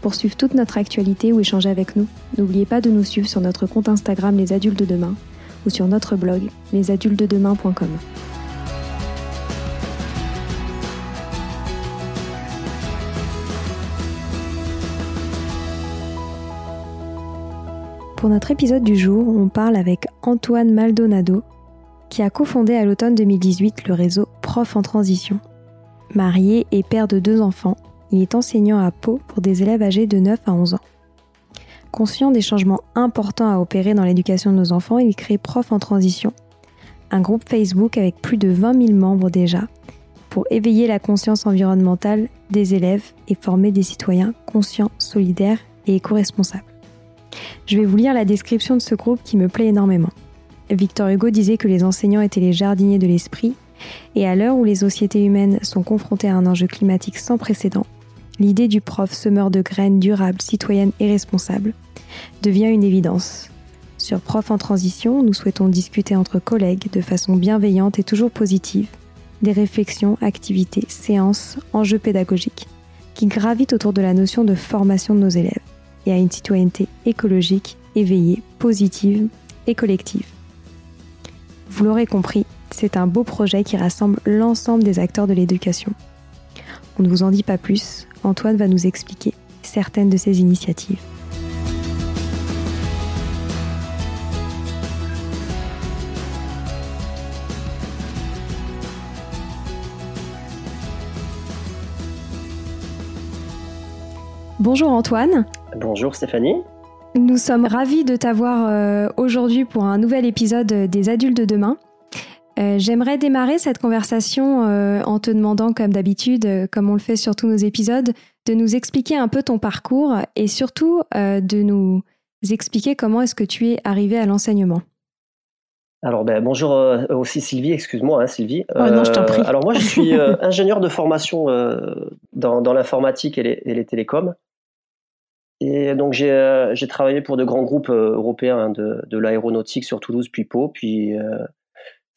Pour suivre toute notre actualité ou échanger avec nous, n'oubliez pas de nous suivre sur notre compte Instagram Les Adultes de Demain ou sur notre blog lesadultesdedemain.com. Pour notre épisode du jour, on parle avec Antoine Maldonado, qui a cofondé à l'automne 2018 le réseau Prof en Transition. Marié et père de deux enfants, il est enseignant à Pau pour des élèves âgés de 9 à 11 ans. Conscient des changements importants à opérer dans l'éducation de nos enfants, il crée Prof en transition, un groupe Facebook avec plus de 20 000 membres déjà, pour éveiller la conscience environnementale des élèves et former des citoyens conscients, solidaires et éco-responsables. Je vais vous lire la description de ce groupe qui me plaît énormément. Victor Hugo disait que les enseignants étaient les jardiniers de l'esprit, et à l'heure où les sociétés humaines sont confrontées à un enjeu climatique sans précédent, l'idée du prof semeur de graines durables, citoyennes et responsables devient une évidence. Sur Prof en transition, nous souhaitons discuter entre collègues de façon bienveillante et toujours positive des réflexions, activités, séances, enjeux pédagogiques qui gravitent autour de la notion de formation de nos élèves et à une citoyenneté écologique, éveillée, positive et collective. Vous l'aurez compris, c'est un beau projet qui rassemble l'ensemble des acteurs de l'éducation. On ne vous en dit pas plus, Antoine va nous expliquer certaines de ces initiatives. Bonjour Antoine. Bonjour Stéphanie. Nous sommes ravis de t'avoir euh, aujourd'hui pour un nouvel épisode des Adultes de demain. Euh, j'aimerais démarrer cette conversation euh, en te demandant, comme d'habitude, euh, comme on le fait sur tous nos épisodes, de nous expliquer un peu ton parcours et surtout de nous expliquer comment est-ce que tu es arrivé à l'enseignement. Alors, ben, bonjour aussi Sylvie, excuse-moi hein, Sylvie. Oh, non, je t'en prie. alors moi, je suis ingénieur de formation dans, l'informatique et les, et les, télécoms. Et donc j'ai travaillé pour de grands groupes européens hein, de, de l'aéronautique sur Toulouse puis Pau, puis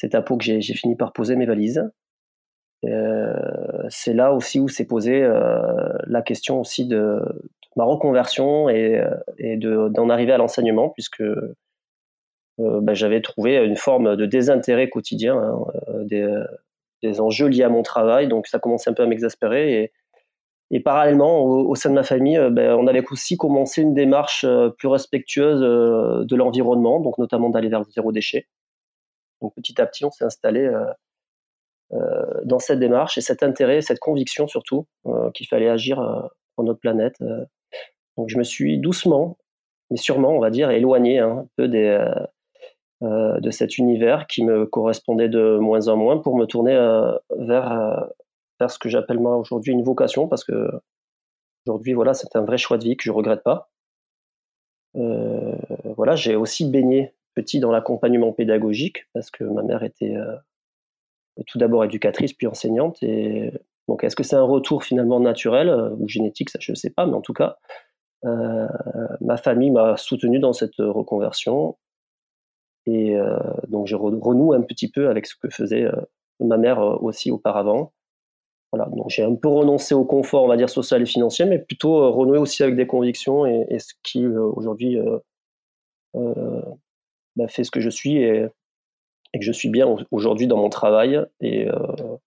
c'est à Pau que j'ai fini par poser mes valises. Euh, c'est là aussi où s'est posée euh, la question aussi de, ma reconversion et, euh, d'en arriver à l'enseignement, puisque bah, j'avais trouvé une forme de désintérêt quotidien, hein, des, enjeux liés à mon travail, donc ça commençait un peu à m'exaspérer. Et, parallèlement, au, sein de ma famille, ben, on avait aussi commencé une démarche plus respectueuse de l'environnement, donc notamment d'aller vers le zéro déchet. Donc petit à petit, on s'est installé euh, euh, dans cette démarche et cet intérêt, cette conviction surtout euh, qu'il fallait agir pour notre planète. Donc je me suis doucement, mais sûrement, on va dire, éloigné hein, un peu de cet univers qui me correspondait de moins en moins pour me tourner vers, vers ce que j'appelle moi aujourd'hui une vocation parce que aujourd'hui, voilà, c'est un vrai choix de vie que je regrette pas. voilà, j'ai aussi baigné petit dans l'accompagnement pédagogique parce que ma mère était euh, tout d'abord éducatrice puis enseignante. Et donc, est-ce que c'est un retour finalement naturel euh, ou génétique Ça, je ne sais pas, mais en tout cas, euh, ma famille m'a soutenu dans cette reconversion. Et donc, je renoue un petit peu avec ce que faisait ma mère aussi auparavant. Voilà, donc j'ai un peu renoncé au confort, on va dire, social et financier, mais plutôt renouer aussi avec des convictions et ce qui aujourd'hui bah, fait ce que je suis et, que je suis bien aujourd'hui dans mon travail. Et, euh,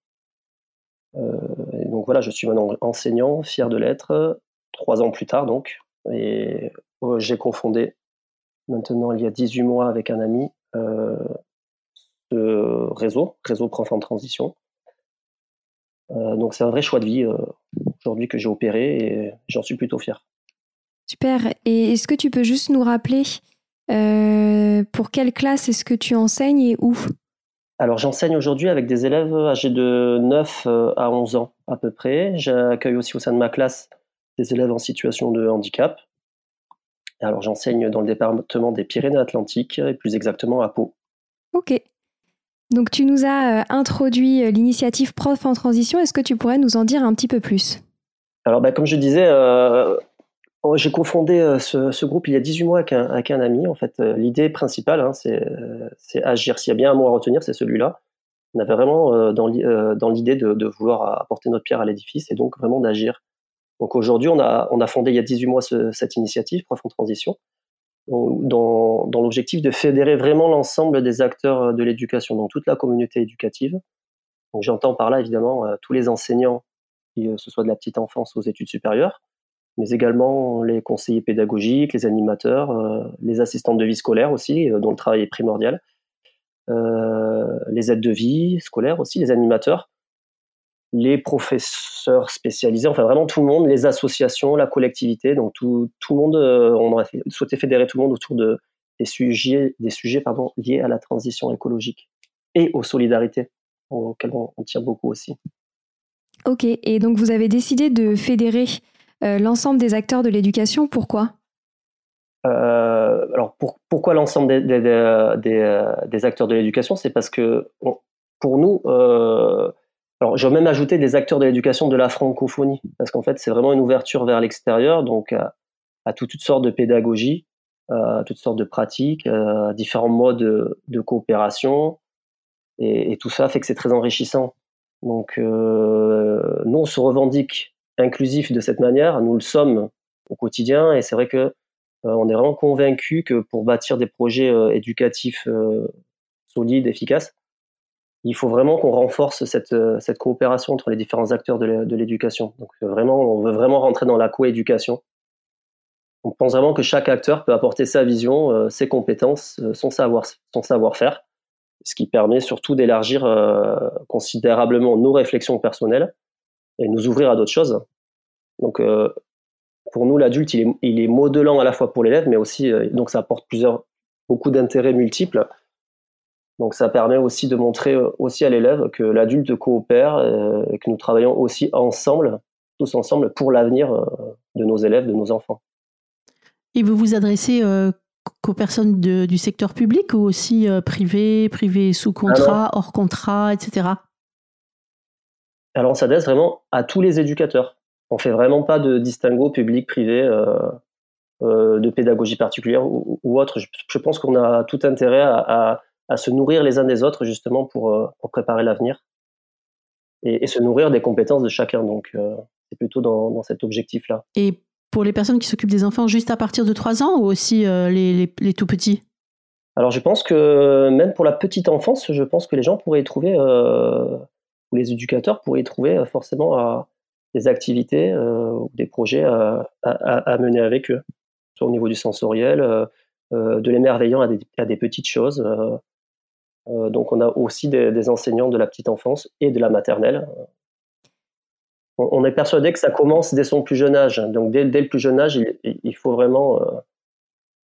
euh, donc voilà, je suis maintenant enseignant, fier de l'être, trois ans plus tard donc. Et euh, j'ai confondé maintenant il y a 18 mois avec un ami ce réseau, réseau prof en transition. donc c'est un vrai choix de vie aujourd'hui que j'ai opéré et j'en suis plutôt fier. Super. Et est-ce que tu peux juste nous rappeler pour quelle classe est-ce que tu enseignes et où? Alors j'enseigne aujourd'hui avec des élèves âgés de 9 à 11 ans à peu près. J'accueille aussi au sein de ma classe des élèves en situation de handicap. Alors j'enseigne dans le département des Pyrénées-Atlantiques et plus exactement à Pau. Ok. Donc tu nous as euh, introduit euh, l'initiative Prof en transition. Est-ce que tu pourrais nous en dire un petit peu plus? Alors bah, comme je disais, euh, j'ai cofondé ce, groupe il y a 18 mois avec un, ami. En fait, l'idée principale, hein, c'est agir. S'il y a bien un mot à retenir, c'est celui-là. On avait vraiment dans l'idée de, vouloir apporter notre pierre à l'édifice et donc vraiment d'agir. Donc aujourd'hui, on a, on a fondé il y a 18 mois cette initiative, Prof Transition, dans, dans l'objectif de fédérer vraiment l'ensemble des acteurs de l'éducation, donc toute la communauté éducative. J'entends par là évidemment euh, tous les enseignants, que euh, ce soit de la petite enfance aux études supérieures, mais également les conseillers pédagogiques, les animateurs, euh, les assistantes de vie scolaire aussi, dont le travail est primordial, les aides de vie scolaire aussi, les animateurs, les professeurs spécialisés, enfin vraiment tout le monde, les associations, la collectivité, donc tout, tout le monde, euh, on aurait souhaité fédérer tout le monde autour de, des sujets, des sujets pardon, liés à la transition écologique et aux solidarités, auxquelles on, tire beaucoup aussi. Ok, et donc vous avez décidé de fédérer euh, l'ensemble des acteurs de l'éducation, pourquoi? Euh, alors pourquoi l'ensemble des, des, des, acteurs de l'éducation? C'est parce que pour nous, alors, je vais même ajouter des acteurs de l'éducation de la francophonie, parce qu'en fait, c'est vraiment une ouverture vers l'extérieur, donc à, toutes, sortes de pédagogies, à toutes sortes de pratiques, à différents modes de, coopération, et, tout ça fait que c'est très enrichissant. Donc, euh, nous, on se revendique inclusif de cette manière, nous le sommes au quotidien, et c'est vrai que euh, on est vraiment convaincu que pour bâtir des projets euh, éducatifs solides, efficaces, il faut vraiment qu'on renforce cette, euh, cette, coopération entre les différents acteurs de l'éducation. Donc euh, vraiment, on veut vraiment rentrer dans la coéducation. On pense vraiment que chaque acteur peut apporter sa vision, euh, ses compétences, son savoir, son savoir-faire, ce qui permet surtout d'élargir considérablement nos réflexions personnelles et nous ouvrir à d'autres choses. Donc pour nous, l'adulte, il est, il est, modelant à la fois pour l'élève, mais aussi donc ça apporte plusieurs beaucoup d'intérêts multiples donc ça permet aussi de montrer euh, aussi à l'élève que l'adulte coopère euh, et que nous travaillons aussi ensemble, tous ensemble, pour l'avenir euh, de nos élèves, de nos enfants. Et vous vous adressez qu'aux personnes du secteur public ou aussi privé, privé sous contrat, hors contrat, etc. Alors on s'adresse vraiment à tous les éducateurs. On fait vraiment pas de distinguo public-privé. de pédagogie particulière ou, autre. Je, pense qu'on a tout intérêt à à se nourrir les uns des autres justement pour, euh, pour préparer l'avenir et, se nourrir des compétences de chacun. Donc euh, c'est plutôt dans, dans cet objectif-là. Et pour les personnes qui s'occupent des enfants juste à partir de 3 ans ou aussi euh, les, les, tout petits? Alors je pense que même pour la petite enfance, je pense que les gens pourraient y trouver, ou les éducateurs pourraient trouver forcément des activités ou des projets à, mener avec eux, soit au niveau du sensoriel, de l'émerveillant à des, petites choses. Euh, donc on a aussi des, enseignants de la petite enfance et de la maternelle. On, est persuadé que ça commence dès son plus jeune âge. Donc dès, le plus jeune âge, il, faut vraiment euh,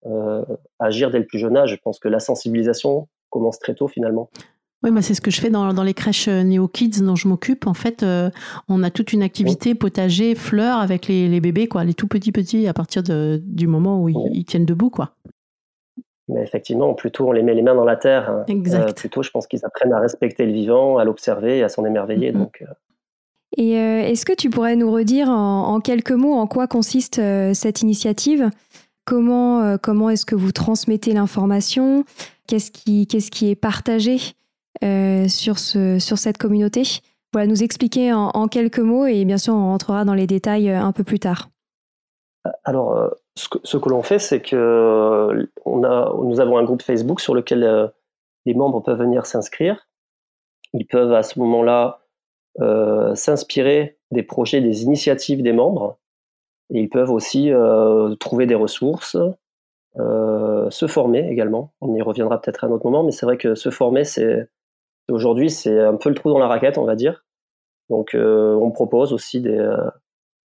euh, agir dès le plus jeune âge. Je pense que la sensibilisation commence très tôt finalement. Oui, bah c'est ce que je fais dans, les crèches Néo Kids dont je m'occupe. En fait, on a toute une activité potager, fleurs avec les, bébés, quoi, les tout petits petits à partir du moment où ils, ils, tiennent debout, quoi. Mais effectivement, plutôt on les met les mains dans la terre, hein. euh, plutôt je pense qu'ils apprennent à respecter le vivant, à l'observer et à s'en émerveiller. Donc, euh. Et euh, est-ce que tu pourrais nous redire en, quelques mots en quoi consiste cette initiative? Comment, comment est-ce que vous transmettez l'information? Qu'est-ce qui, qu'est-ce qui est partagé? Sur, ce, sur cette communauté Voilà, nous expliquer en, quelques mots et bien sûr on rentrera dans les détails un peu plus tard. Alors, ce que, l'on fait, c'est que euh, on a, nous avons un groupe Facebook sur lequel euh, les membres peuvent venir s'inscrire. Ils peuvent à ce moment-là euh, s'inspirer des projets, des initiatives des membres. Et ils peuvent aussi trouver des ressources, se former également. On y reviendra peut-être à un autre moment, mais c'est vrai que se former, c'est Aujourd'hui, c'est un peu le trou dans la raquette, on va dire. Donc, on propose aussi des,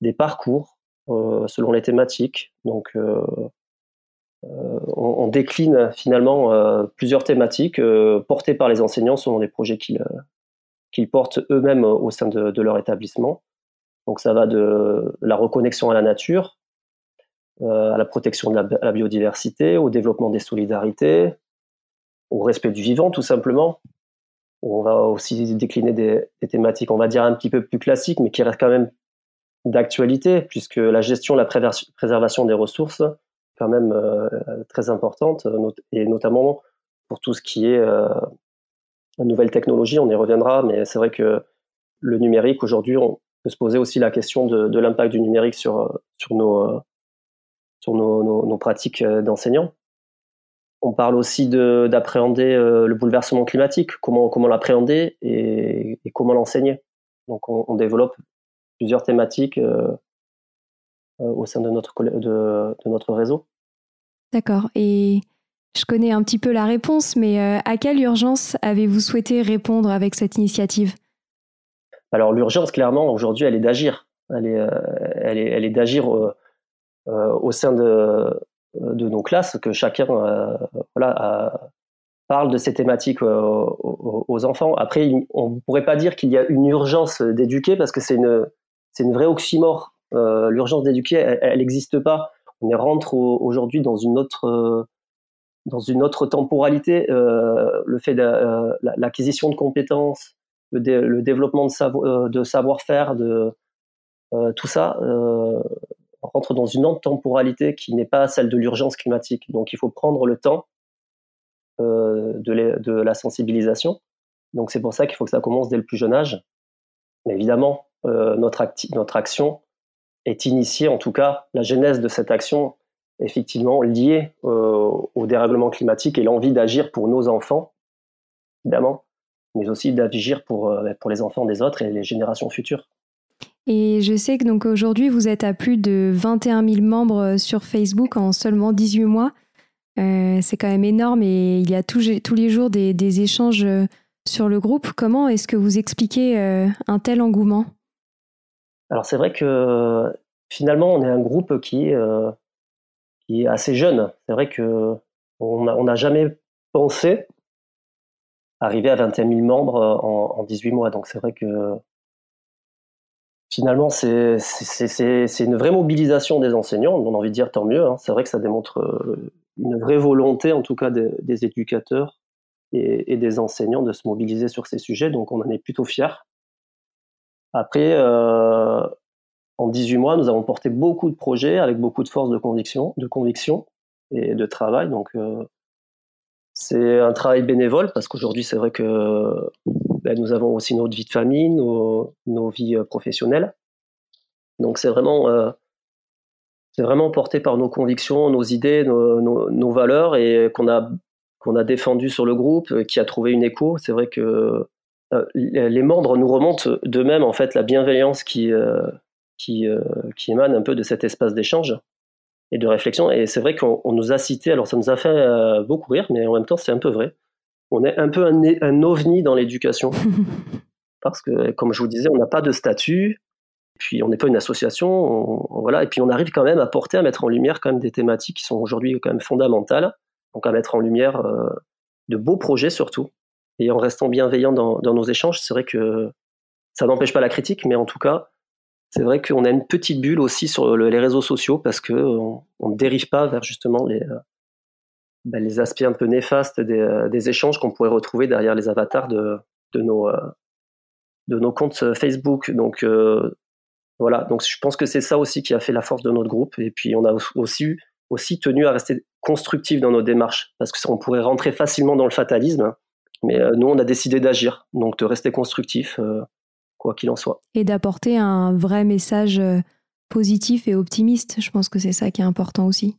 des parcours selon les thématiques. Donc, on, décline finalement plusieurs thématiques portées par les enseignants selon les projets qu'ils portent eux-mêmes au sein de, leur établissement. Donc ça va de la reconnexion à la nature, à la protection de la, biodiversité, au développement des solidarités, au respect du vivant tout simplement. On va aussi décliner des, thématiques, on va dire un petit peu plus classiques, mais qui restent quand même d'actualité, puisque la gestion, la préservation des ressources, quand même euh, très importante, et notamment pour tout ce qui est euh, nouvelles technologies, on y reviendra, mais c'est vrai que le numérique, aujourd'hui, on peut se poser aussi la question de, l'impact du numérique sur, nos, sur nos pratiques d'enseignants. On parle aussi d'appréhender euh, le bouleversement climatique, comment, comment l'appréhender et, comment l'enseigner. Donc on, développe plusieurs thématiques euh, euh, au sein de notre, de, notre réseau. D'accord. Et je connais un petit peu la réponse, mais à quelle urgence avez-vous souhaité répondre avec cette initiative? Alors l'urgence, clairement, aujourd'hui, elle est d'agir. Elle est, elle est, elle est d'agir au sein de, de nos classes que chacun euh, voilà, parle de ces thématiques euh, aux, enfants. Après, on ne pourrait pas dire qu'il y a une urgence d'éduquer parce que c'est une, c'est une vraie oxymore. L'urgence d'éduquer, elle n'existe pas. On rentre aujourd'hui dans une autre dans une autre temporalité. le fait de l'acquisition de compétences, le, développement de, de savoir-faire, de tout ça, dans une temporalité qui n'est pas celle de l'urgence climatique. Donc il faut prendre le temps euh, de, la sensibilisation. Donc c'est pour ça qu'il faut que ça commence dès le plus jeune âge. Mais évidemment, euh, notre, notre action est initiée, en tout cas la genèse de cette action, effectivement liée euh, au dérèglement climatique et l'envie d'agir pour nos enfants, évidemment, mais aussi d'agir pour les enfants des autres et les générations futures. Et je sais que donc aujourd'hui, vous êtes à plus de 21 000 membres euh, sur Facebook en seulement 18 mois. Euh, c'est quand même énorme et il y a tous, les jours des, échanges euh, sur le groupe. Comment est-ce que vous expliquez un tel engouement? Alors c'est vrai que finalement, on est un groupe qui est, assez jeune. C'est vrai qu'on n'a jamais pensé arriver à 21 000 membres en, en 18 mois. Donc c'est vrai que finalement, c'est une vraie mobilisation des enseignants. On a envie de dire tant mieux. Hein. C'est vrai que ça démontre euh, une vraie volonté, en tout cas, des, éducateurs et, des enseignants de se mobiliser sur ces sujets. Donc, on en est plutôt fiers. Après, euh, en 18 mois, nous avons porté beaucoup de projets avec beaucoup de force de conviction, et de travail. Donc, euh, c'est un travail bénévole parce qu'aujourd'hui, c'est vrai que ben, nous avons aussi notre vie de famille, nos, vies euh, professionnelles. Donc c'est vraiment, euh, vraiment porté par nos convictions, nos idées, nos, valeurs et qu'on a, qu'on a défendu sur le groupe, euh, qui a trouvé une écho. C'est vrai que les membres nous remontent d'eux-mêmes en fait la bienveillance qui, qui, qui émane un peu de cet espace d'échange et de réflexion. Et c'est vrai qu'on nous a cité, alors ça nous a fait beaucoup rire, mais en même temps c'est un peu vrai on est un peu un, ovni dans l'éducation. parce que, comme je vous disais, on n'a pas de statut, puis on n'est pas une association, voilà, et puis on arrive quand même à porter, à mettre en lumière quand même des thématiques qui sont aujourd'hui quand même fondamentales, donc à mettre en lumière euh, de beaux projets surtout, et en restant bienveillant dans, nos échanges, c'est vrai que ça n'empêche pas la critique, mais en tout cas, c'est vrai qu'on a une petite bulle aussi sur les réseaux sociaux parce qu'on ne dérive pas vers justement les, bah, les aspects un peu néfastes euh, des, échanges qu'on pourrait retrouver derrière les avatars de, de, nos, euh, de nos comptes euh, Facebook. Donc voilà, donc je pense que c'est ça aussi qui a fait la force de notre groupe. Et puis on a aussi, aussi tenu à rester constructif dans nos démarches, parce qu'on pourrait rentrer facilement dans le fatalisme, mais nous on a décidé d'agir, donc de rester constructif, quoi qu'il en soit. Et d'apporter un vrai message positif et optimiste, je pense que c'est ça qui est important aussi.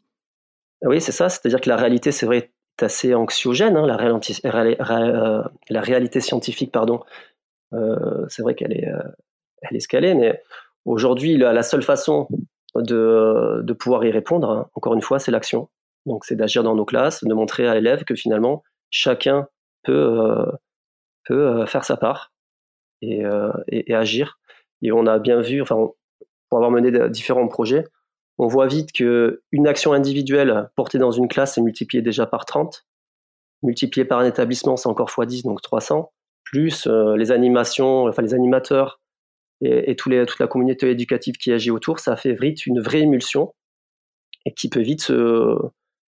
Oui, c'est ça. C'est-à-dire que la réalité, c'est vrai, est assez anxiogène. Hein, la, euh, la, réalité scientifique, pardon, euh, c'est vrai qu'elle est, euh, elle est escalée. Mais aujourd'hui, la, seule façon de, de, pouvoir y répondre, encore une fois, c'est l'action. Donc, c'est d'agir dans nos classes, de montrer à l'élève que finalement, chacun peut, peut faire sa part et, et, agir. Et on a bien vu, enfin, pour avoir mené différents projets, on voit vite qu'une action individuelle portée dans une classe est multipliée déjà par 30, multipliée par un établissement, c'est encore x10, donc 300, plus les animations, enfin les animateurs et, toute la communauté éducative qui agit autour, ça fait vite une vraie émulsion et qui peut vite se,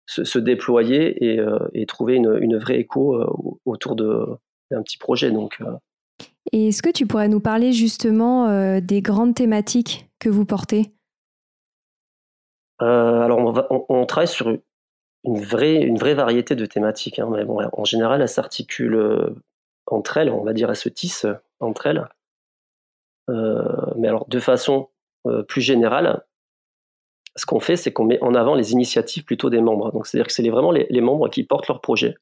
se, déployer et, euh, et, trouver une, une vraie écho euh, autour d'un petit projet. Donc, euh. et est-ce que tu pourrais nous parler justement des grandes thématiques que vous portez? Alors, on, travaille sur une vraie, une vraie variété de thématiques. Hein, mais bon, en général, elles s'articulent entre elles, on va dire, elles se tissent entre elles. mais alors, de façon plus générale, ce qu'on fait, c'est qu'on met en avant les initiatives plutôt des membres. Donc, c'est-à-dire que c'est vraiment les, membres qui portent leur projet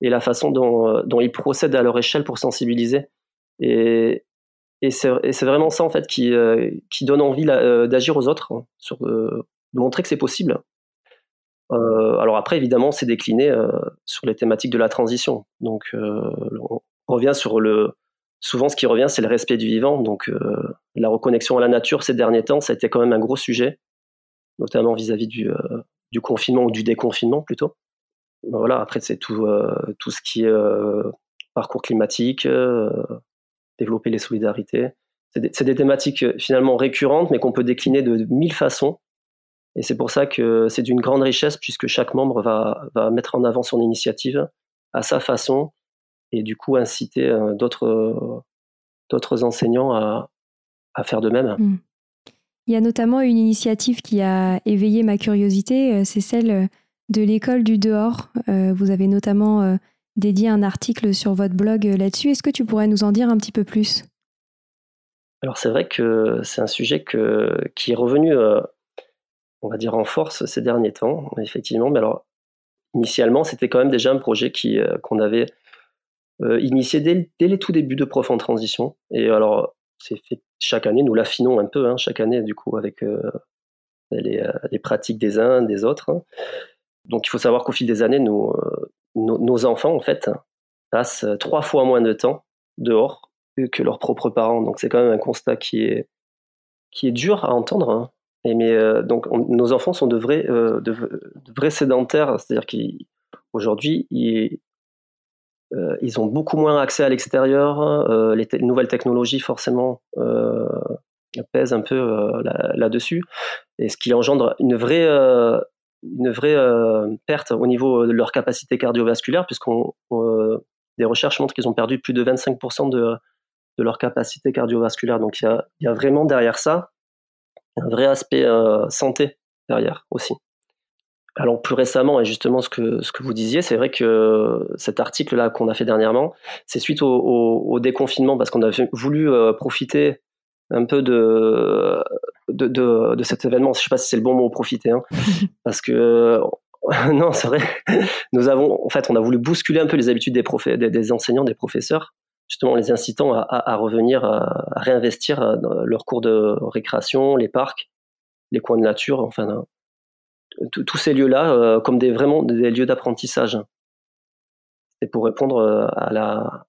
et la façon dont, euh, ils procèdent à leur échelle pour sensibiliser. Et, c'est vraiment ça, en fait, qui, euh, donne envie euh, d'agir aux autres, hein, sur, de montrer que c'est possible. alors après, évidemment, c'est décliné sur les thématiques de la transition. Donc, on revient sur le... Souvent, ce qui revient, c'est le respect du vivant. Donc, la reconnexion à la nature ces derniers temps, ça a été quand même un gros sujet notamment vis-à-vis du, euh, confinement ou du déconfinement plutôt. Ben voilà, après, c'est tout, euh, tout ce qui est euh, parcours climatique, développer les solidarités. C'est des, thématiques finalement récurrentes, mais qu'on peut décliner de mille façons. Et c'est pour ça que c'est d'une grande richesse, puisque chaque membre va, va, mettre en avant son initiative à sa façon, et du coup inciter d'autres enseignants à, à, faire de même. Mmh. Il y a notamment une initiative qui a éveillé ma curiosité, euh, c'est celle euh, de l'école du dehors. Euh, vous avez notamment dédié un article sur votre blog là-dessus. Est-ce que tu pourrais nous en dire un petit peu plus? Alors c'est vrai que c'est un sujet qui est revenu, on va dire, en force ces derniers temps, effectivement. Mais alors, initialement, c'était quand même déjà un projet qu'on avait initié dès, dès, les tout débuts de Prof en transition. Et alors, c'est fait chaque année, nous l'affinons un peu, hein, chaque année, du coup, avec euh, euh, les, pratiques des uns, des autres. Hein. Donc, il faut savoir qu'au fil des années, euh, nos, enfants, en fait, passent trois fois moins de temps dehors que leurs propres parents. Donc, c'est quand même un constat qui est, qui est dur à entendre. Hein. Et mais donc, nos enfants sont de vrais, de, vrais sédentaires, c'est-à-dire qu'aujourd'hui, ils, euh, ils ont beaucoup moins accès à l'extérieur. Euh, les, nouvelles technologies, forcément, euh, pèsent un peu là-dessus. et ce qui engendre une vraie, une vraie perte au niveau de leur capacité cardiovasculaire, puisqu'on des recherches montrent qu'ils ont perdu plus de 25% de, de, leur capacité cardiovasculaire. Donc il y a, y a, vraiment derrière ça un vrai aspect santé derrière aussi. Alors plus récemment, et justement ce que, ce que vous disiez, c'est vrai que cet article-là qu'on a fait dernièrement, c'est suite au, déconfinement, parce qu'on a voulu euh, profiter un peu de, de, de, cet événement. Je ne sais pas si c'est le bon mot, profiter, hein, parce que non, c'est vrai. Nous avons, en fait, on a voulu bousculer un peu les habitudes des, des, des enseignants, des professeurs, justement les incitant à, revenir, à, réinvestir euh, dans leurs cours de récréation, les parcs, les coins de nature, enfin tous ces lieux-là euh, comme des, vraiment des lieux d'apprentissage. Et pour répondre euh, à la,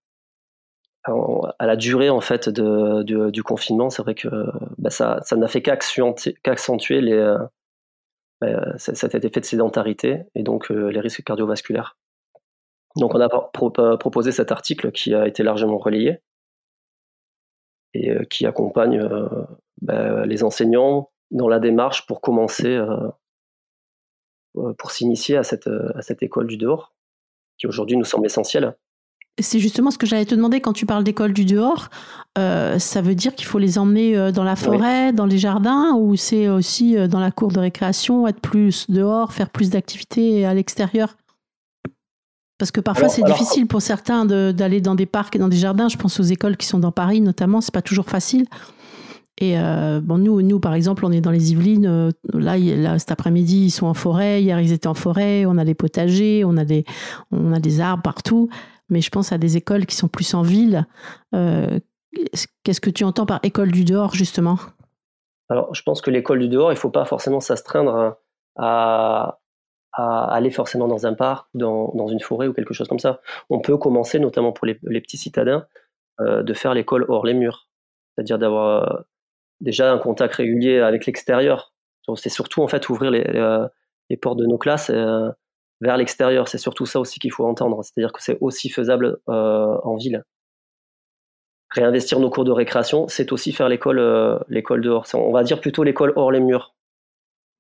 durée en fait du confinement, c'est vrai que bah, ça, n'a fait qu'accentuer euh, cet effet de sédentarité et donc les risques cardiovasculaires. Donc on a proposé cet article qui a été largement relayé et qui accompagne bah, les enseignants dans la démarche pour commencer euh, pour s'initier à cette, euh, à cette école du dehors, qui aujourd'hui nous semble essentielle. C'est justement ce que j'allais te demander quand tu parles d'école du dehors. Euh, ça veut dire qu'il faut les emmener dans la forêt, dans les jardins, ou c'est aussi dans la cour de récréation, être plus dehors, faire plus d'activités à l'extérieur? Parce que parfois c'est difficile pour certains d'aller dans des parcs et dans des jardins. Je pense aux écoles qui sont dans Paris notamment, c'est pas toujours facile. Et euh, bon, nous, nous, par exemple, on est dans les Yvelines. Euh, là, là, cet après-midi, ils sont en forêt. Hier, ils étaient en forêt. On a des potagers, on a des, on a des arbres partout. Mais je pense à des écoles qui sont plus en ville. Euh, qu'est-ce que tu entends par école du dehors, justement? Alors, je pense que l'école du dehors, il ne faut pas forcément s'astreindre à, à aller forcément dans un parc, dans, dans, une forêt ou quelque chose comme ça. On peut commencer, notamment pour les, les petits citadins, euh, de faire l'école hors les murs, c'est-à-dire d'avoir euh, déjà un contact régulier avec l'extérieur. C'est surtout en fait ouvrir les, les, portes de nos classes vers l'extérieur. C'est surtout ça aussi qu'il faut entendre, c'est-à-dire que c'est aussi faisable en ville. Réinvestir nos cours de récréation, c'est aussi faire l'école l'école dehors. On va dire plutôt l'école hors les murs.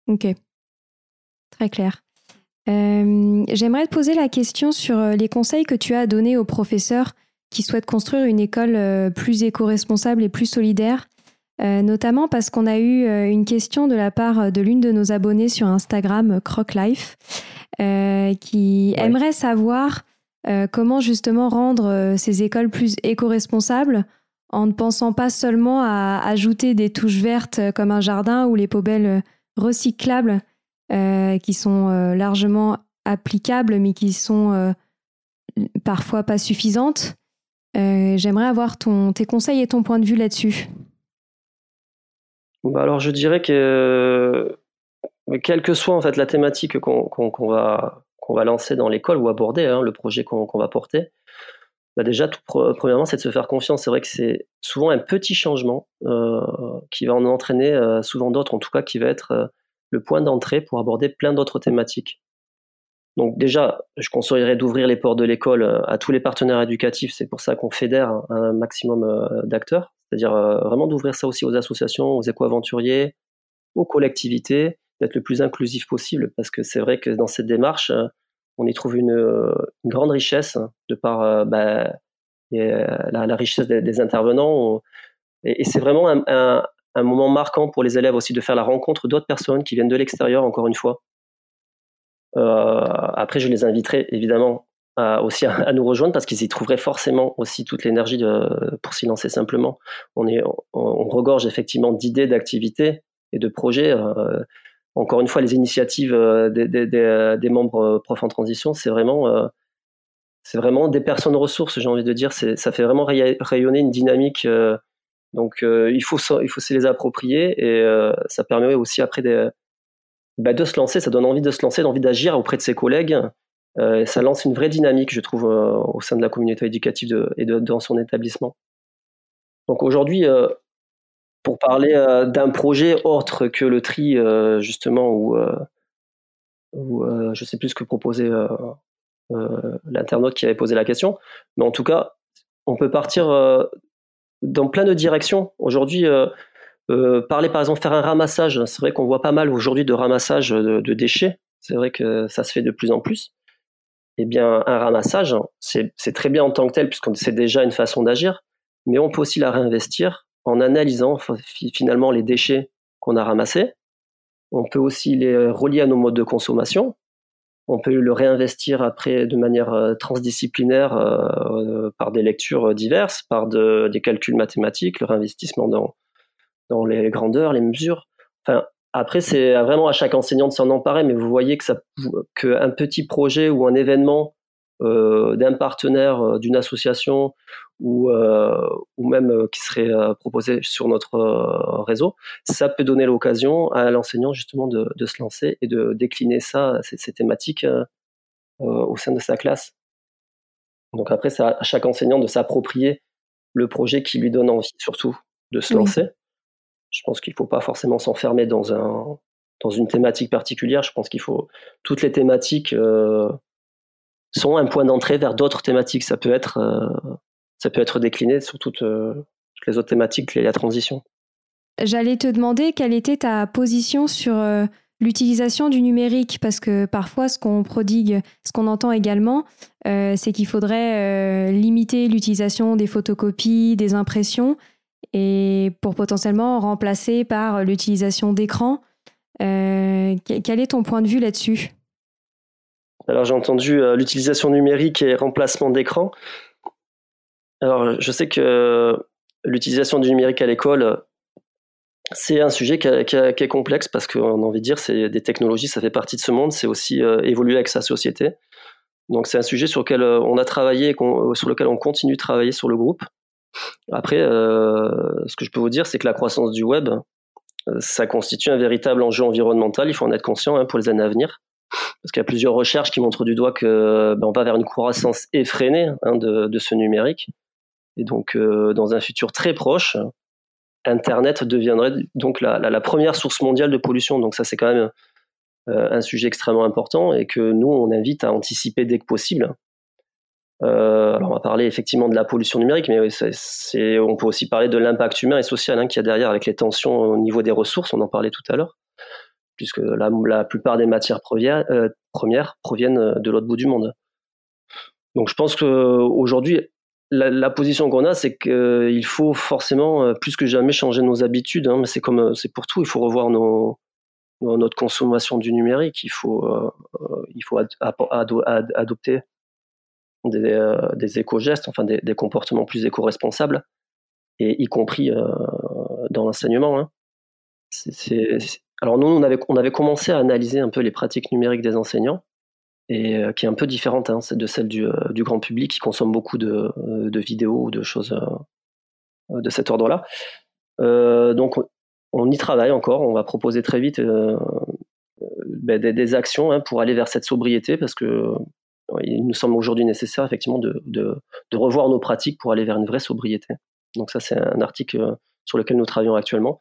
Ok, très clair. Euh, j'aimerais te poser la question sur euh, les conseils que tu as donnés aux professeurs qui souhaitent construire une école euh, plus éco-responsable et plus solidaire, notamment parce qu'on a eu une question de la part de l'une de nos abonnées sur Instagram, CrocLife, qui aimerait savoir comment justement rendre ces écoles plus éco-responsables en ne pensant pas seulement à ajouter des touches vertes comme un jardin ou les poubelles recyclables euh, qui sont euh, largement applicables, mais qui sont euh, parfois pas suffisantes. J'aimerais avoir ton, tes conseils et ton point de vue là-dessus. Bah alors je dirais que quelle que soit en fait la thématique qu'on va, qu'on va lancer dans l'école ou aborder, hein, le projet qu'on va porter, bah déjà, tout, premièrement, c'est de se faire confiance. C'est vrai que c'est souvent un petit changement qui va en entraîner souvent d'autres, en tout cas qui va être le point d'entrée pour aborder plein d'autres thématiques. Donc déjà, je conseillerais d'ouvrir les portes de l'école euh, à tous les partenaires éducatifs. C'est pour ça qu'on fédère un maximum euh, d'acteurs. C'est-à-dire euh, vraiment d'ouvrir ça aussi aux associations, aux éco-aventuriers, aux collectivités, d'être le plus inclusif possible. Parce que c'est vrai que dans cette démarche, on y trouve une, grande richesse de par bah, la, richesse des, intervenants. Et, c'est vraiment un, un moment marquant pour les élèves aussi de faire la rencontre d'autres personnes qui viennent de l'extérieur, encore une fois. Euh, après, je les inviterai évidemment aussi à, nous rejoindre parce qu'ils y trouveraient forcément aussi toute l'énergie pour s'y lancer simplement. On, est, on, regorge effectivement d'idées, d'activités et de projets. Euh, encore une fois, les initiatives euh, des, membres profs en transition, c'est vraiment, c'est vraiment des personnes ressources, j'ai envie de dire. Ça fait vraiment rayonner une dynamique donc euh, il faut faut se les approprier et euh, ça permet aussi après de, bah, de se lancer, ça donne envie de se lancer, d'envie d'agir auprès de ses collègues. Euh, ça lance une vraie dynamique, je trouve, au sein de la communauté éducative et dans son établissement. Donc aujourd'hui, pour parler d'un projet autre que le tri, justement, où, je sais plus ce que proposait l'internaute qui avait posé la question, mais en tout cas, on peut partir dans plein de directions. Aujourd'hui, euh, euh, parler par exemple faire un ramassage, c'est vrai qu'on voit pas mal aujourd'hui de ramassage de, déchets. C'est vrai que ça se fait de plus en plus. Eh bien, un ramassage, c'est très bien en tant que tel puisqu'on c'est déjà une façon d'agir, mais on peut aussi la réinvestir en analysant finalement les déchets qu'on a ramassés. On peut aussi les relier à nos modes de consommation on peut le réinvestir après de manière euh, transdisciplinaire euh, par des lectures diverses, par des calculs mathématiques, le réinvestissement dans, les grandeurs, les mesures. Enfin, après, c'est vraiment à chaque enseignant de s'en emparer, mais vous voyez que ça, qu'un petit projet ou un événement euh, d'un partenaire, euh, d'une association ou, euh, ou même qui serait proposé sur notre réseau, ça peut donner l'occasion à l'enseignant justement de, de, se lancer et de décliner ça, ces, ces thématiques au sein de sa classe. Donc après, c'est à chaque enseignant de s'approprier le projet qui lui donne envie surtout de se lancer. Je pense qu'il ne faut pas forcément s'enfermer dans, un, dans une thématique particulière. Je pense qu'il faut toutes les thématiques sont un point d'entrée vers d'autres thématiques. Ça peut être, euh, ça peut être décliné sur toutes, euh, toutes les autres thématiques liées à la transition. J'allais te demander quelle était ta position sur euh, l'utilisation du numérique, parce que parfois ce qu'on prodigue, ce qu'on entend également, c'est qu'il faudrait limiter l'utilisation des photocopies, des impressions, et pour potentiellement remplacer par l'utilisation d'écran. quel est ton point de vue là-dessus? Alors j'ai entendu euh, l'utilisation numérique et remplacement d'écran. Alors je sais que l'utilisation du numérique à l'école, c'est un sujet qui, est complexe parce qu'on a envie de dire c'est des technologies, ça fait partie de ce monde, c'est aussi euh, évoluer avec sa société. Donc c'est un sujet sur lequel euh, on a travaillé, sur lequel on continue de travailler sur le groupe. Après, ce que je peux vous dire, c'est que la croissance du web, ça constitue un véritable enjeu environnemental. Il faut en être conscient hein, pour les années à venir. parce qu'il y a plusieurs recherches qui montrent du doigt que ben, on va vers une croissance effrénée hein, de, ce numérique. Et donc, euh, dans un futur très proche, Internet deviendrait donc la, première source mondiale de pollution. Donc ça, c'est quand même euh, un sujet extrêmement important et que nous, on invite à anticiper dès que possible. Euh, alors on va parler effectivement de la pollution numérique, mais on peut aussi parler de l'impact humain et social hein, qu'il y a derrière avec les tensions au niveau des ressources, on en parlait tout à l'heure, puisque la, plupart des matières premières proviennent de l'autre bout du monde. Donc je pense qu'aujourd'hui, la, position qu'on a, c'est qu'il faut forcément plus que jamais changer nos habitudes. Hein, mais c'est comme c'est pour tout, il faut revoir notre consommation du numérique. Il faut, euh, il faut ad, ad, ad, adopter des, euh, éco-gestes, enfin des, comportements plus éco-responsables, et y compris euh, dans l'enseignement. Hein. Alors nous, on avait, on avait commencé à analyser un peu les pratiques numériques des enseignants, et euh, qui est un peu différente hein, de celle du, euh, du, grand public qui consomme beaucoup de, de vidéos ou de choses de cet ordre-là. donc on y travaille encore, on va proposer très vite ben, des, actions hein, pour aller vers cette sobriété parce que il nous semble aujourd'hui nécessaire effectivement de, revoir nos pratiques pour aller vers une vraie sobriété. Donc ça, c'est un article euh, sur lequel nous travaillons actuellement.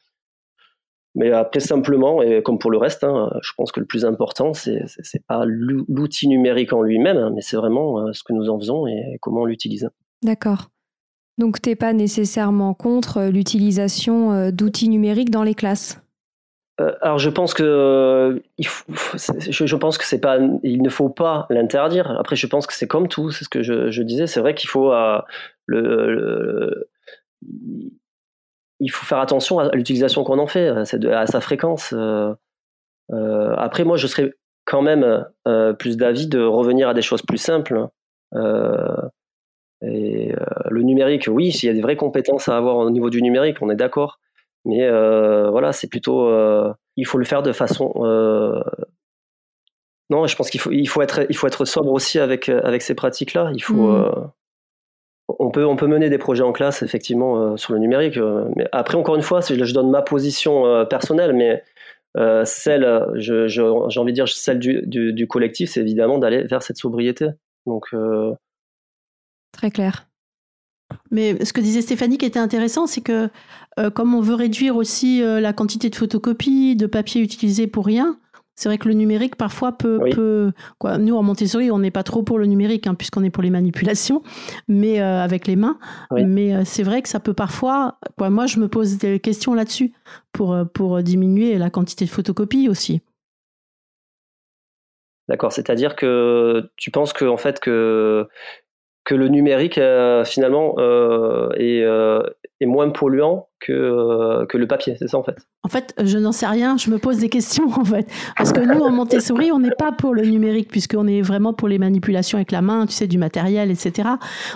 Mais après, simplement, et comme pour le reste, hein, je pense que le plus important, c'est pas l'outil numérique en lui-même, hein, mais c'est vraiment euh, ce que nous en faisons et comment on l'utilise. D'accord. Donc, tu n'es pas nécessairement contre euh, l'utilisation d'outils numériques dans les classes? Euh, alors je pense que euh, il faut, je, je, pense que c'est pas, il ne faut pas l'interdire. Après, je pense que c'est comme tout, c'est ce que je, je disais. C'est vrai qu'il faut euh, le, le, il faut faire attention à l'utilisation qu'on en fait, à sa fréquence. Euh, euh, après, moi, je serais quand même euh, plus d'avis de revenir à des choses plus simples. et le numérique, oui, s'il y a des vraies compétences à avoir au niveau du numérique, on est d'accord. Mais euh, voilà, c'est plutôt. Euh, il faut le faire de façon. Euh, non, je pense qu'il faut, il faut, être, il faut être sobre aussi avec, avec ces pratiques-là. Il faut. Mmh. On peut, on peut mener des projets en classe, effectivement, sur le numérique. mais après, encore une fois, je donne ma position personnelle, mais celle, je, j'ai envie de dire, celle du, du, du collectif, c'est évidemment d'aller vers cette sobriété. Donc. Très clair. Mais ce que disait Stéphanie qui était intéressant, c'est que euh, comme on veut réduire aussi euh, la quantité de photocopies, de papier utilisé pour rien, c'est vrai que le numérique parfois peut, oui. peut quoi, nous en Montessori on n'est pas trop pour le numérique hein, puisqu'on est pour les manipulations, mais euh, avec les mains. Oui. Mais euh, c'est vrai que ça peut parfois, quoi, moi je me pose des questions là-dessus pour pour diminuer la quantité de photocopies aussi. D'accord, c'est-à-dire que tu penses que en fait que que le numérique euh, finalement euh, est, euh, est, moins polluant que, que le papier, c'est ça en fait? En fait, je n'en sais rien, je me pose des questions en fait. Parce que nous, en Montessori, on n'est pas pour le numérique, puisqu'on est vraiment pour les manipulations avec la main, tu sais, du matériel, etc.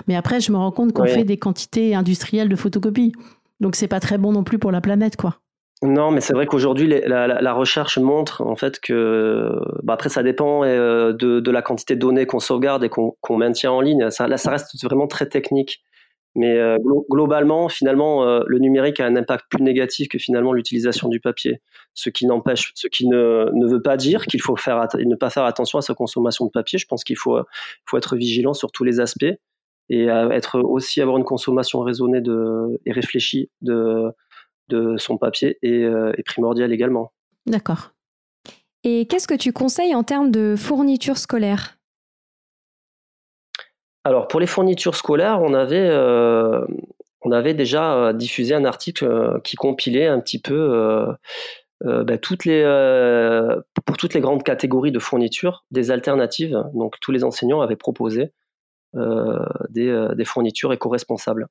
Mais après, je me rends compte qu'on oui. fait des quantités industrielles de photocopies. Donc, c'est pas très bon non plus pour la planète, quoi. Non, mais c'est vrai qu'aujourd'hui, la, recherche montre en fait que, bah après, ça dépend euh, de, la quantité de données qu'on sauvegarde et qu'on qu maintient en ligne. Ça, là, ça reste vraiment très technique. Mais euh, glo globalement, finalement, euh, le numérique a un impact plus négatif que finalement l'utilisation du papier. Ce qui n'empêche, ce qui ne, ne veut pas dire qu'il faut faire ne pas faire attention à sa consommation de papier. Je pense qu'il faut, faut être vigilant sur tous les aspects et être aussi avoir une consommation raisonnée de, et réfléchie de de son papier est, euh, est primordial également. D'accord. Et qu'est-ce que tu conseilles en termes de fournitures scolaires? Alors pour les fournitures scolaires, on avait, euh, on avait déjà euh, diffusé un article qui compilait un petit peu euh, euh, bah, toutes les, pour toutes les grandes catégories de fournitures, des alternatives. Donc tous les enseignants avaient proposé des, des fournitures éco-responsables.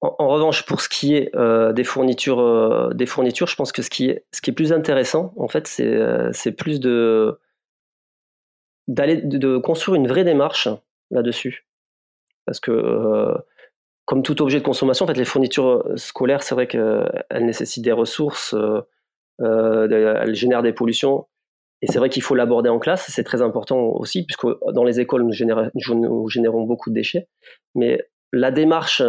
En, revanche, pour ce qui est euh, des fournitures, euh, des fournitures, je pense que ce qui est, plus intéressant, en fait, c'est, euh, plus de construire une vraie démarche là-dessus, parce que comme tout objet de consommation, en fait, les fournitures scolaires, c'est vrai qu'elles nécessitent des ressources, elles génèrent des pollutions, et c'est vrai qu'il faut l'aborder en classe, c'est très important aussi, puisque dans les écoles, nous, générons, nous générons beaucoup de déchets, mais la démarche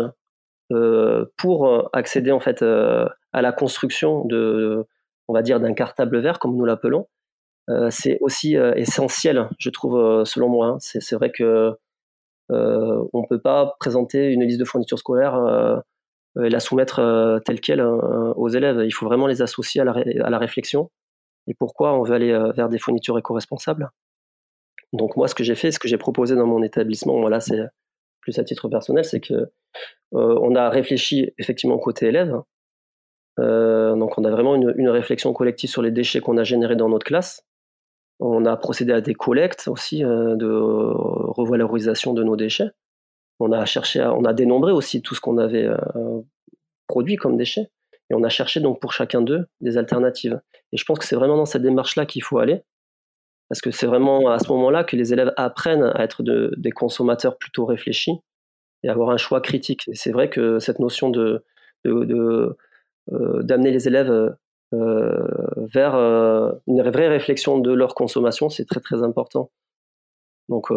pour euh, accéder en fait euh, à la construction de, on va dire, d'un cartable vert, comme nous l'appelons, c'est aussi essentiel, je trouve, selon moi. Hein. C'est vrai que on ne peut pas présenter une liste de fournitures scolaires et la soumettre telle qu'elle aux élèves. Il faut vraiment les associer à la, à la réflexion. Et pourquoi on veut aller vers des fournitures éco-responsables? Donc moi, ce que j'ai fait, ce que j'ai proposé dans mon établissement, voilà, c'est plus à titre personnel, c'est que on a réfléchi effectivement côté élève. donc on a vraiment une, réflexion collective sur les déchets qu'on a générés dans notre classe. On a procédé à des collectes aussi de revalorisation de nos déchets. On a on a dénombré aussi tout ce qu'on avait produit comme déchets, et on a cherché donc pour chacun d'eux des alternatives. Et je pense que c'est vraiment dans cette démarche-là qu'il faut aller, parce que c'est vraiment à ce moment-là que les élèves apprennent à être des consommateurs plutôt réfléchis et avoir un choix critique. Et c'est vrai que cette notion de, d'amener les élèves vers une vraie réflexion de leur consommation, c'est très très important. Donc,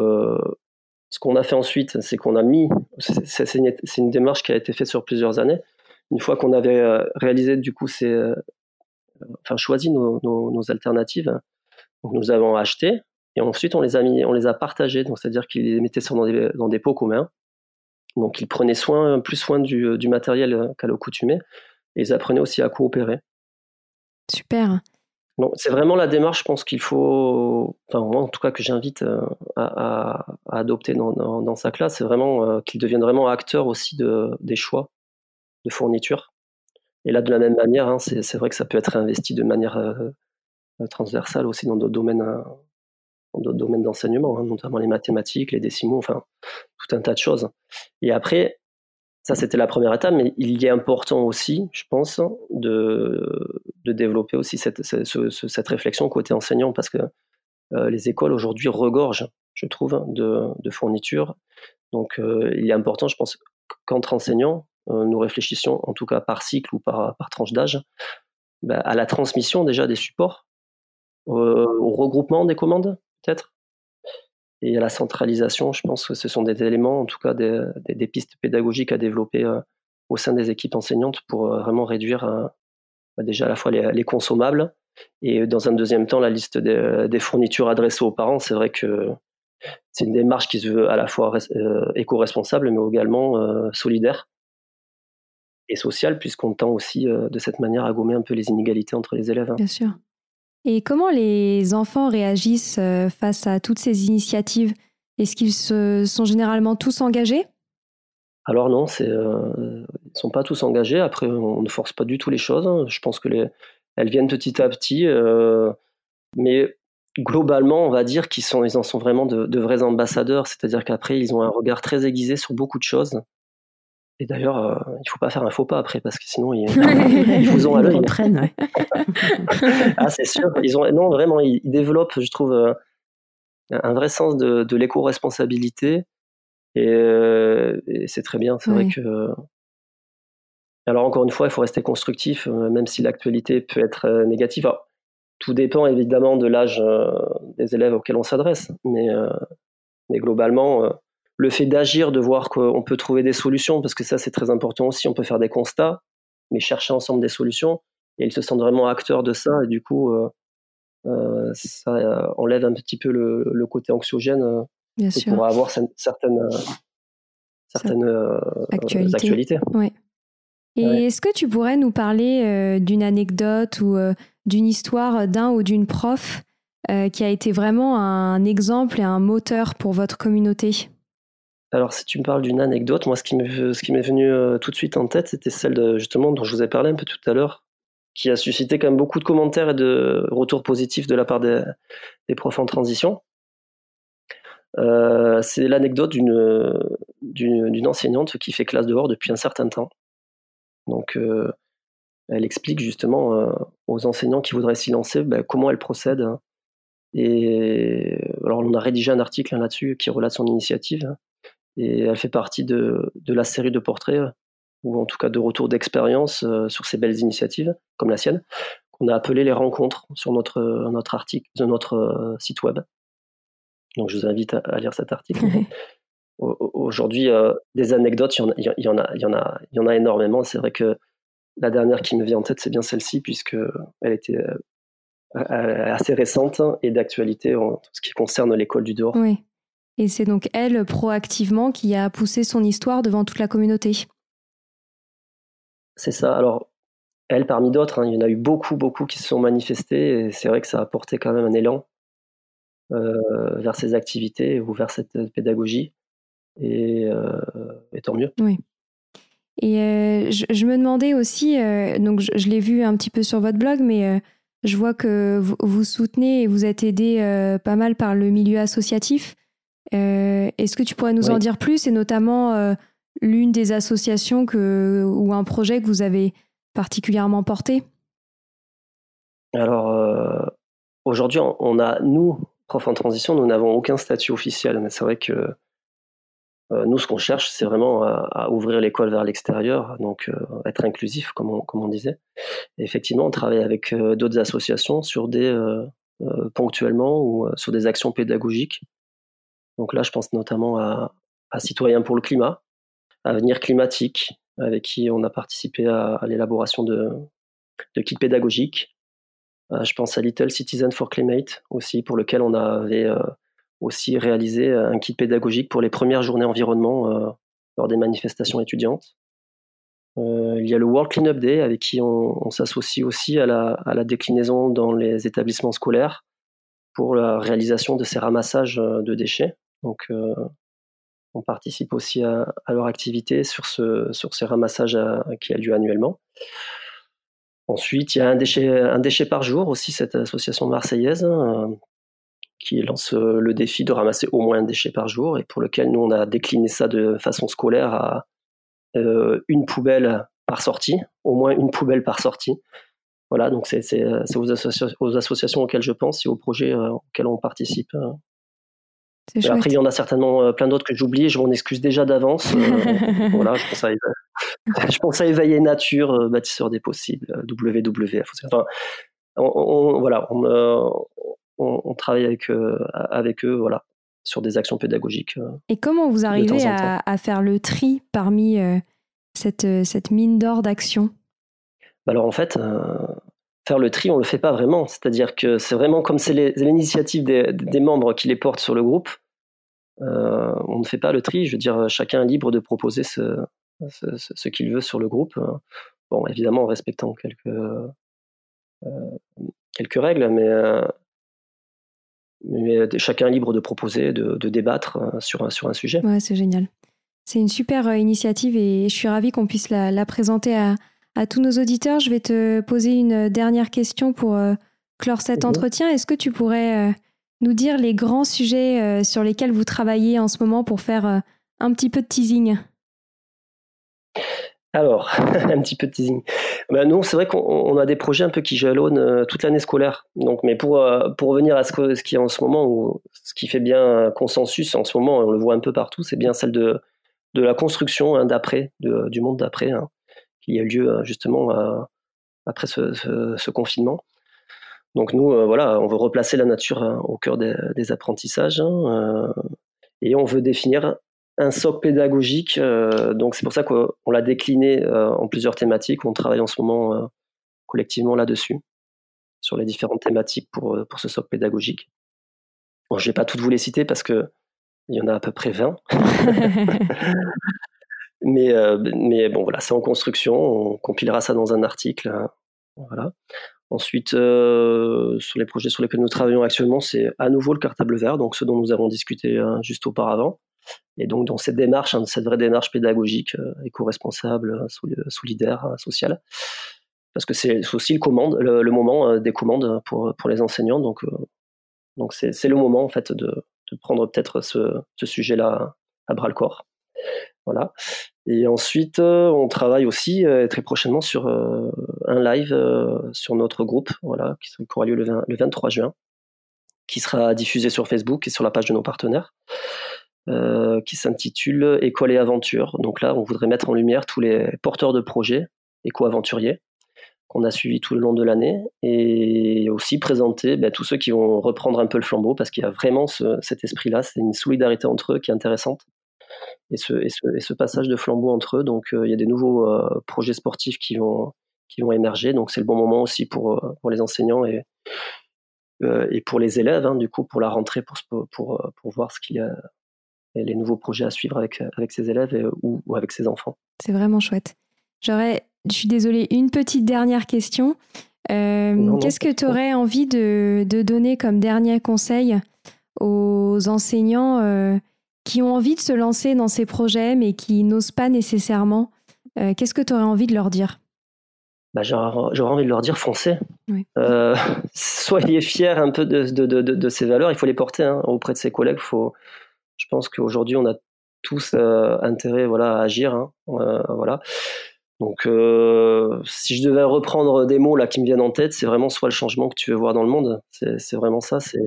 ce qu'on a fait ensuite, c'est qu'on a mis, c'est une, démarche qui a été faite sur plusieurs années. Une fois qu'on avait euh, réalisé, du coup, c'est, euh, enfin, choisi nos, alternatives, donc nous avons acheté et ensuite on les a mis, on les a partagés, donc c'est-à-dire qu'ils les mettaient dans des, dans des pots communs. Donc ils prenaient soin, plus soin du, du matériel qu'à l'accoutumée et ils apprenaient aussi à coopérer. Super c'est vraiment la démarche, je pense qu'il faut, enfin moi en tout cas que j'invite euh, à, adopter dans, sa classe, c'est vraiment euh, qu'il devienne vraiment acteur aussi de, des choix de fourniture. Et là, de la même manière, hein, c'est vrai que ça peut être investi de manière euh, transversale aussi dans d'autres domaines, dans d'autres domaines d'enseignement, hein, notamment les mathématiques, les décimaux, enfin tout un tas de choses. Et après, ça, c'était la première étape, mais il est important aussi, je pense, de, développer aussi cette, réflexion côté enseignant, parce que euh, les écoles aujourd'hui regorgent, je trouve, de, fournitures. Donc, euh, il est important, je pense, qu'entre enseignants, euh, nous réfléchissions, en tout cas par cycle ou par, par tranche d'âge, bah, à la transmission déjà des supports, au regroupement des commandes, peut-être, et à la centralisation, je pense que ce sont des éléments, en tout cas des, pistes pédagogiques à développer euh, au sein des équipes enseignantes pour euh, vraiment réduire euh, bah, déjà à la fois les, consommables et dans un deuxième temps la liste des, fournitures adressées aux parents. C'est vrai que c'est une démarche qui se veut à la fois éco-responsable mais également solidaire et sociale puisqu'on tend aussi de cette manière à gommer un peu les inégalités entre les élèves. Hein. Bien sûr. Et comment les enfants réagissent euh, face à toutes ces initiatives? Est-ce qu'ils se sont généralement tous engagés? Alors non, euh, ils ne sont pas tous engagés. Après, on ne force pas du tout les choses. Hein. Je pense que les, elles viennent petit à petit. Euh, mais globalement, on va dire qu'ils en sont vraiment de vrais ambassadeurs. C'est-à-dire qu'après, ils ont un regard très aiguisé sur beaucoup de choses. Et d'ailleurs, euh, il ne faut pas faire un faux pas après, parce que sinon, ils, vous ont à l'œil. Ouais. ah, c'est sûr. Ils ont, non, vraiment, ils, développent, je trouve, euh, un vrai sens de, de l'éco-responsabilité. Et, euh, c'est très bien. C'est vrai que. Alors, encore une fois, il faut rester constructif, même si l'actualité peut être négative. tout dépend évidemment de l'âge des élèves auxquels on s'adresse. Mais, mais globalement le fait d'agir, de voir qu'on peut trouver des solutions, parce que ça c'est très important aussi, on peut faire des constats, mais chercher ensemble des solutions, et ils se sentent vraiment acteurs de ça, et du coup, euh, euh, ça euh, enlève un petit peu le, côté anxiogène Bien pour avoir certaines, certaines actualités. Et est-ce que tu pourrais nous parler d'une anecdote ou d'une histoire d'un ou d'une prof qui a été vraiment un exemple et un moteur pour votre communauté? Alors, si tu me parles d'une anecdote, moi, ce qui m'est venu euh, tout de suite en tête, c'était celle justement dont je vous ai parlé un peu tout à l'heure, qui a suscité quand même beaucoup de commentaires et de retours positifs de la part des, profs en transition. Euh, c'est l'anecdote d'une enseignante qui fait classe dehors depuis un certain temps. Donc, euh, elle explique justement aux enseignants qui voudraient s'y lancer ben, comment elle procède. Et alors, on a rédigé un article hein, là-dessus qui relate son initiative. Et elle fait partie de, de la série de portraits, ou en tout cas de retours d'expérience euh, sur ces belles initiatives, comme la sienne, qu'on a appelé les rencontres sur notre, notre article, de notre euh, site web. Donc je vous invite à, lire cet article. Aujourd'hui, euh, des anecdotes, il y, en, il, y en a, il, y en a, il y en a énormément. C'est vrai que la dernière qui me vient en tête, c'est bien celle-ci, puisque elle était assez récente et d'actualité en ce qui concerne l'école du dehors. Oui. Et c'est donc elle, proactivement, qui a poussé son histoire devant toute la communauté. C'est ça. Alors, elle, parmi d'autres, hein, il y en a eu beaucoup, beaucoup qui se sont manifestés, et c'est vrai que ça a apporté quand même un élan euh, vers ces activités ou vers cette pédagogie, et, euh, tant mieux. Oui. Et euh, je, me demandais aussi, donc je, l'ai vu un petit peu sur votre blog, mais je vois que vous, vous, soutenez et vous êtes aidé pas mal par le milieu associatif. Est-ce que tu pourrais nous en dire plus, et notamment l'une des associations que, ou un projet que vous avez particulièrement porté? Alors, euh, aujourd'hui, on a, nous, profs en transition, nous n'avons aucun statut officiel, mais c'est vrai que euh, nous, ce qu'on cherche, c'est vraiment à, ouvrir l'école vers l'extérieur, donc euh, être inclusif, comme on, comme on disait. Et effectivement, on travaille avec d'autres associations sur des ponctuellement ou sur des actions pédagogiques. Donc là, je pense notamment à, à Citoyens pour le climat, Avenir climatique, avec qui on a participé à, l'élaboration de, kits pédagogiques. Euh, je pense à Little Citizen for Climate aussi, pour lequel on avait euh, aussi réalisé un kit pédagogique pour les premières journées environnement euh, lors des manifestations étudiantes. il y a le World Cleanup Day avec qui on, s'associe aussi à à la, déclinaison dans les établissements scolaires pour la réalisation de ces ramassages de déchets. Donc on participe aussi à, leur activité sur, ce, sur ces ramassages euh, qui a lieu annuellement. Ensuite, il y a un déchet, par jour aussi, cette association marseillaise, euh, qui lance euh, le défi de ramasser au moins un déchet par jour et pour lequel nous, on a décliné ça de façon scolaire à une poubelle par sortie, au moins une poubelle par sortie. Voilà, donc c'est aux, aux, associations auxquelles je pense et aux projets auxquels on participe après, il y en a certainement euh, plein d'autres que j'oublie, je m'en excuse déjà d'avance. Euh, voilà, je pense, à, je pense à Éveiller Nature, euh, bâtisseur des possibles, WWF. Enfin, on, voilà, on, on, travaille avec, avec eux voilà, sur des actions pédagogiques. Et comment vous arrivez à, à, faire le tri parmi cette, cette mine d'or d'action bah Alors en fait, le tri, on le fait pas vraiment. C'est-à-dire que c'est vraiment comme c'est l'initiative des, membres qui les portent sur le groupe. Euh, on ne fait pas le tri. Je veux dire, chacun est libre de proposer ce, ce, qu'il veut sur le groupe. Bon, évidemment en respectant quelques, euh, quelques règles, mais, euh, mais chacun est libre de proposer, de, débattre sur un, sujet. Ouais, c'est génial. C'est une super initiative et je suis ravie qu'on puisse la présenter à, à tous nos auditeurs. Je vais te poser une dernière question pour euh, clore cet entretien. Est-ce que tu pourrais euh, nous dire les grands sujets euh, sur lesquels vous travaillez en ce moment pour faire un petit peu de teasing? Alors, un petit peu de teasing. Ben nous, c'est vrai qu'on a des projets un peu qui jalonnent toute l'année scolaire. Donc, mais pour, pour revenir à ce, ce qui est en ce moment, ou ce qui fait bien consensus en ce moment, on le voit un peu partout, c'est bien celle de, de la construction hein, d'après, du monde d'après. Hein qui a lieu euh, justement euh, après ce, confinement. Donc nous, euh, voilà, on veut replacer la nature au cœur des, apprentissages hein, et on veut définir un socle pédagogique. donc c'est pour ça qu'on l'a décliné en plusieurs thématiques. On travaille en ce moment collectivement là-dessus, sur les différentes thématiques pour, pour ce socle pédagogique. Bon, je ne vais pas toutes vous les citer parce que il y en a à peu près 20. Mais, euh, mais bon, voilà, c'est en construction. On compilera ça dans un article. Hein. Voilà. Ensuite, euh, sur les projets sur lesquels nous travaillons actuellement, c'est à nouveau le cartable vert, donc ce dont nous avons discuté hein, juste auparavant. Et donc, dans cette démarche, hein, cette vraie démarche pédagogique, euh, éco-responsable, solidaire, sociale, parce que c'est aussi le, moment des commandes pour, pour les enseignants. Donc, donc c'est le moment en fait de, de prendre peut-être ce, ce sujet-là à bras le corps. Voilà. Et ensuite, euh, on travaille aussi euh, très prochainement sur euh, un live sur notre groupe, voilà, qui, aura lieu le, 23 juin, qui sera diffusé sur Facebook et sur la page de nos partenaires, qui s'intitule École et aventure. Donc là, on voudrait mettre en lumière tous les porteurs de projets éco-aventuriers qu'on a suivis tout le long de l'année et aussi présenter ben, tous ceux qui vont reprendre un peu le flambeau parce qu'il y a vraiment cet esprit-là, c'est une solidarité entre eux qui est intéressante et ce, et ce, passage de flambeau entre eux. Donc euh, il y a des nouveaux euh, projets sportifs qui vont, qui vont émerger. Donc c'est le bon moment aussi pour, euh, pour les enseignants et, et pour les élèves, hein, du coup, pour la rentrée, pour, pour, pour voir ce qu'il y a, les nouveaux projets à suivre avec, avec ses élèves ou, avec ses enfants. C'est vraiment chouette. J'aurais, je suis désolée, une petite dernière question. Qu'est-ce que tu aurais envie de, de, donner comme dernier conseil aux enseignants qui ont envie de se lancer dans ces projets mais qui n'osent pas nécessairement Qu'est-ce que tu aurais envie de leur dire? Bah, j'aurais envie de leur dire foncez. Euh, soyez fiers un peu de, de, de, de, ces valeurs. Il faut les porter hein, auprès de ses collègues. Faut, je pense qu'aujourd'hui, on a tous euh, intérêt voilà, à agir. Hein, euh, voilà. Donc, euh, si je devais reprendre des mots là qui me viennent en tête, c'est vraiment soit le changement que tu veux voir dans le monde. C'est vraiment ça. C'est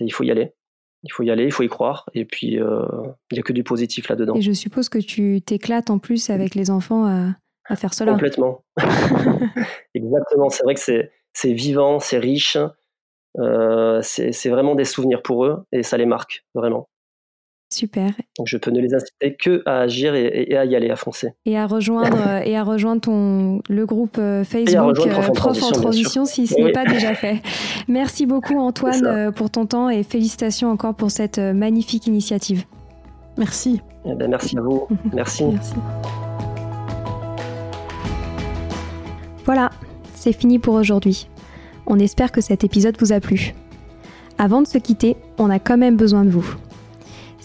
il faut y aller. Il faut y aller, il faut y croire. Et puis, il n'y a que du positif là-dedans. Et je suppose que tu t'éclates en plus avec les enfants à à faire cela. Complètement. Exactement. C'est vrai que c'est vivant, c'est riche. Euh, c'est vraiment des souvenirs pour eux et ça les marque vraiment. Super. Donc je peux ne les inciter que à agir et, à y aller, à foncer. Et à rejoindre et à rejoindre ton le groupe euh, Facebook Prof, en Transition, transition si ce n'est pas déjà fait. Merci beaucoup Antoine euh, pour ton temps et félicitations encore pour cette magnifique initiative. Merci. Eh ben, merci à vous. merci. merci. Voilà, c'est fini pour aujourd'hui. On espère que cet épisode vous a plu. Avant de se quitter, on a quand même besoin de vous.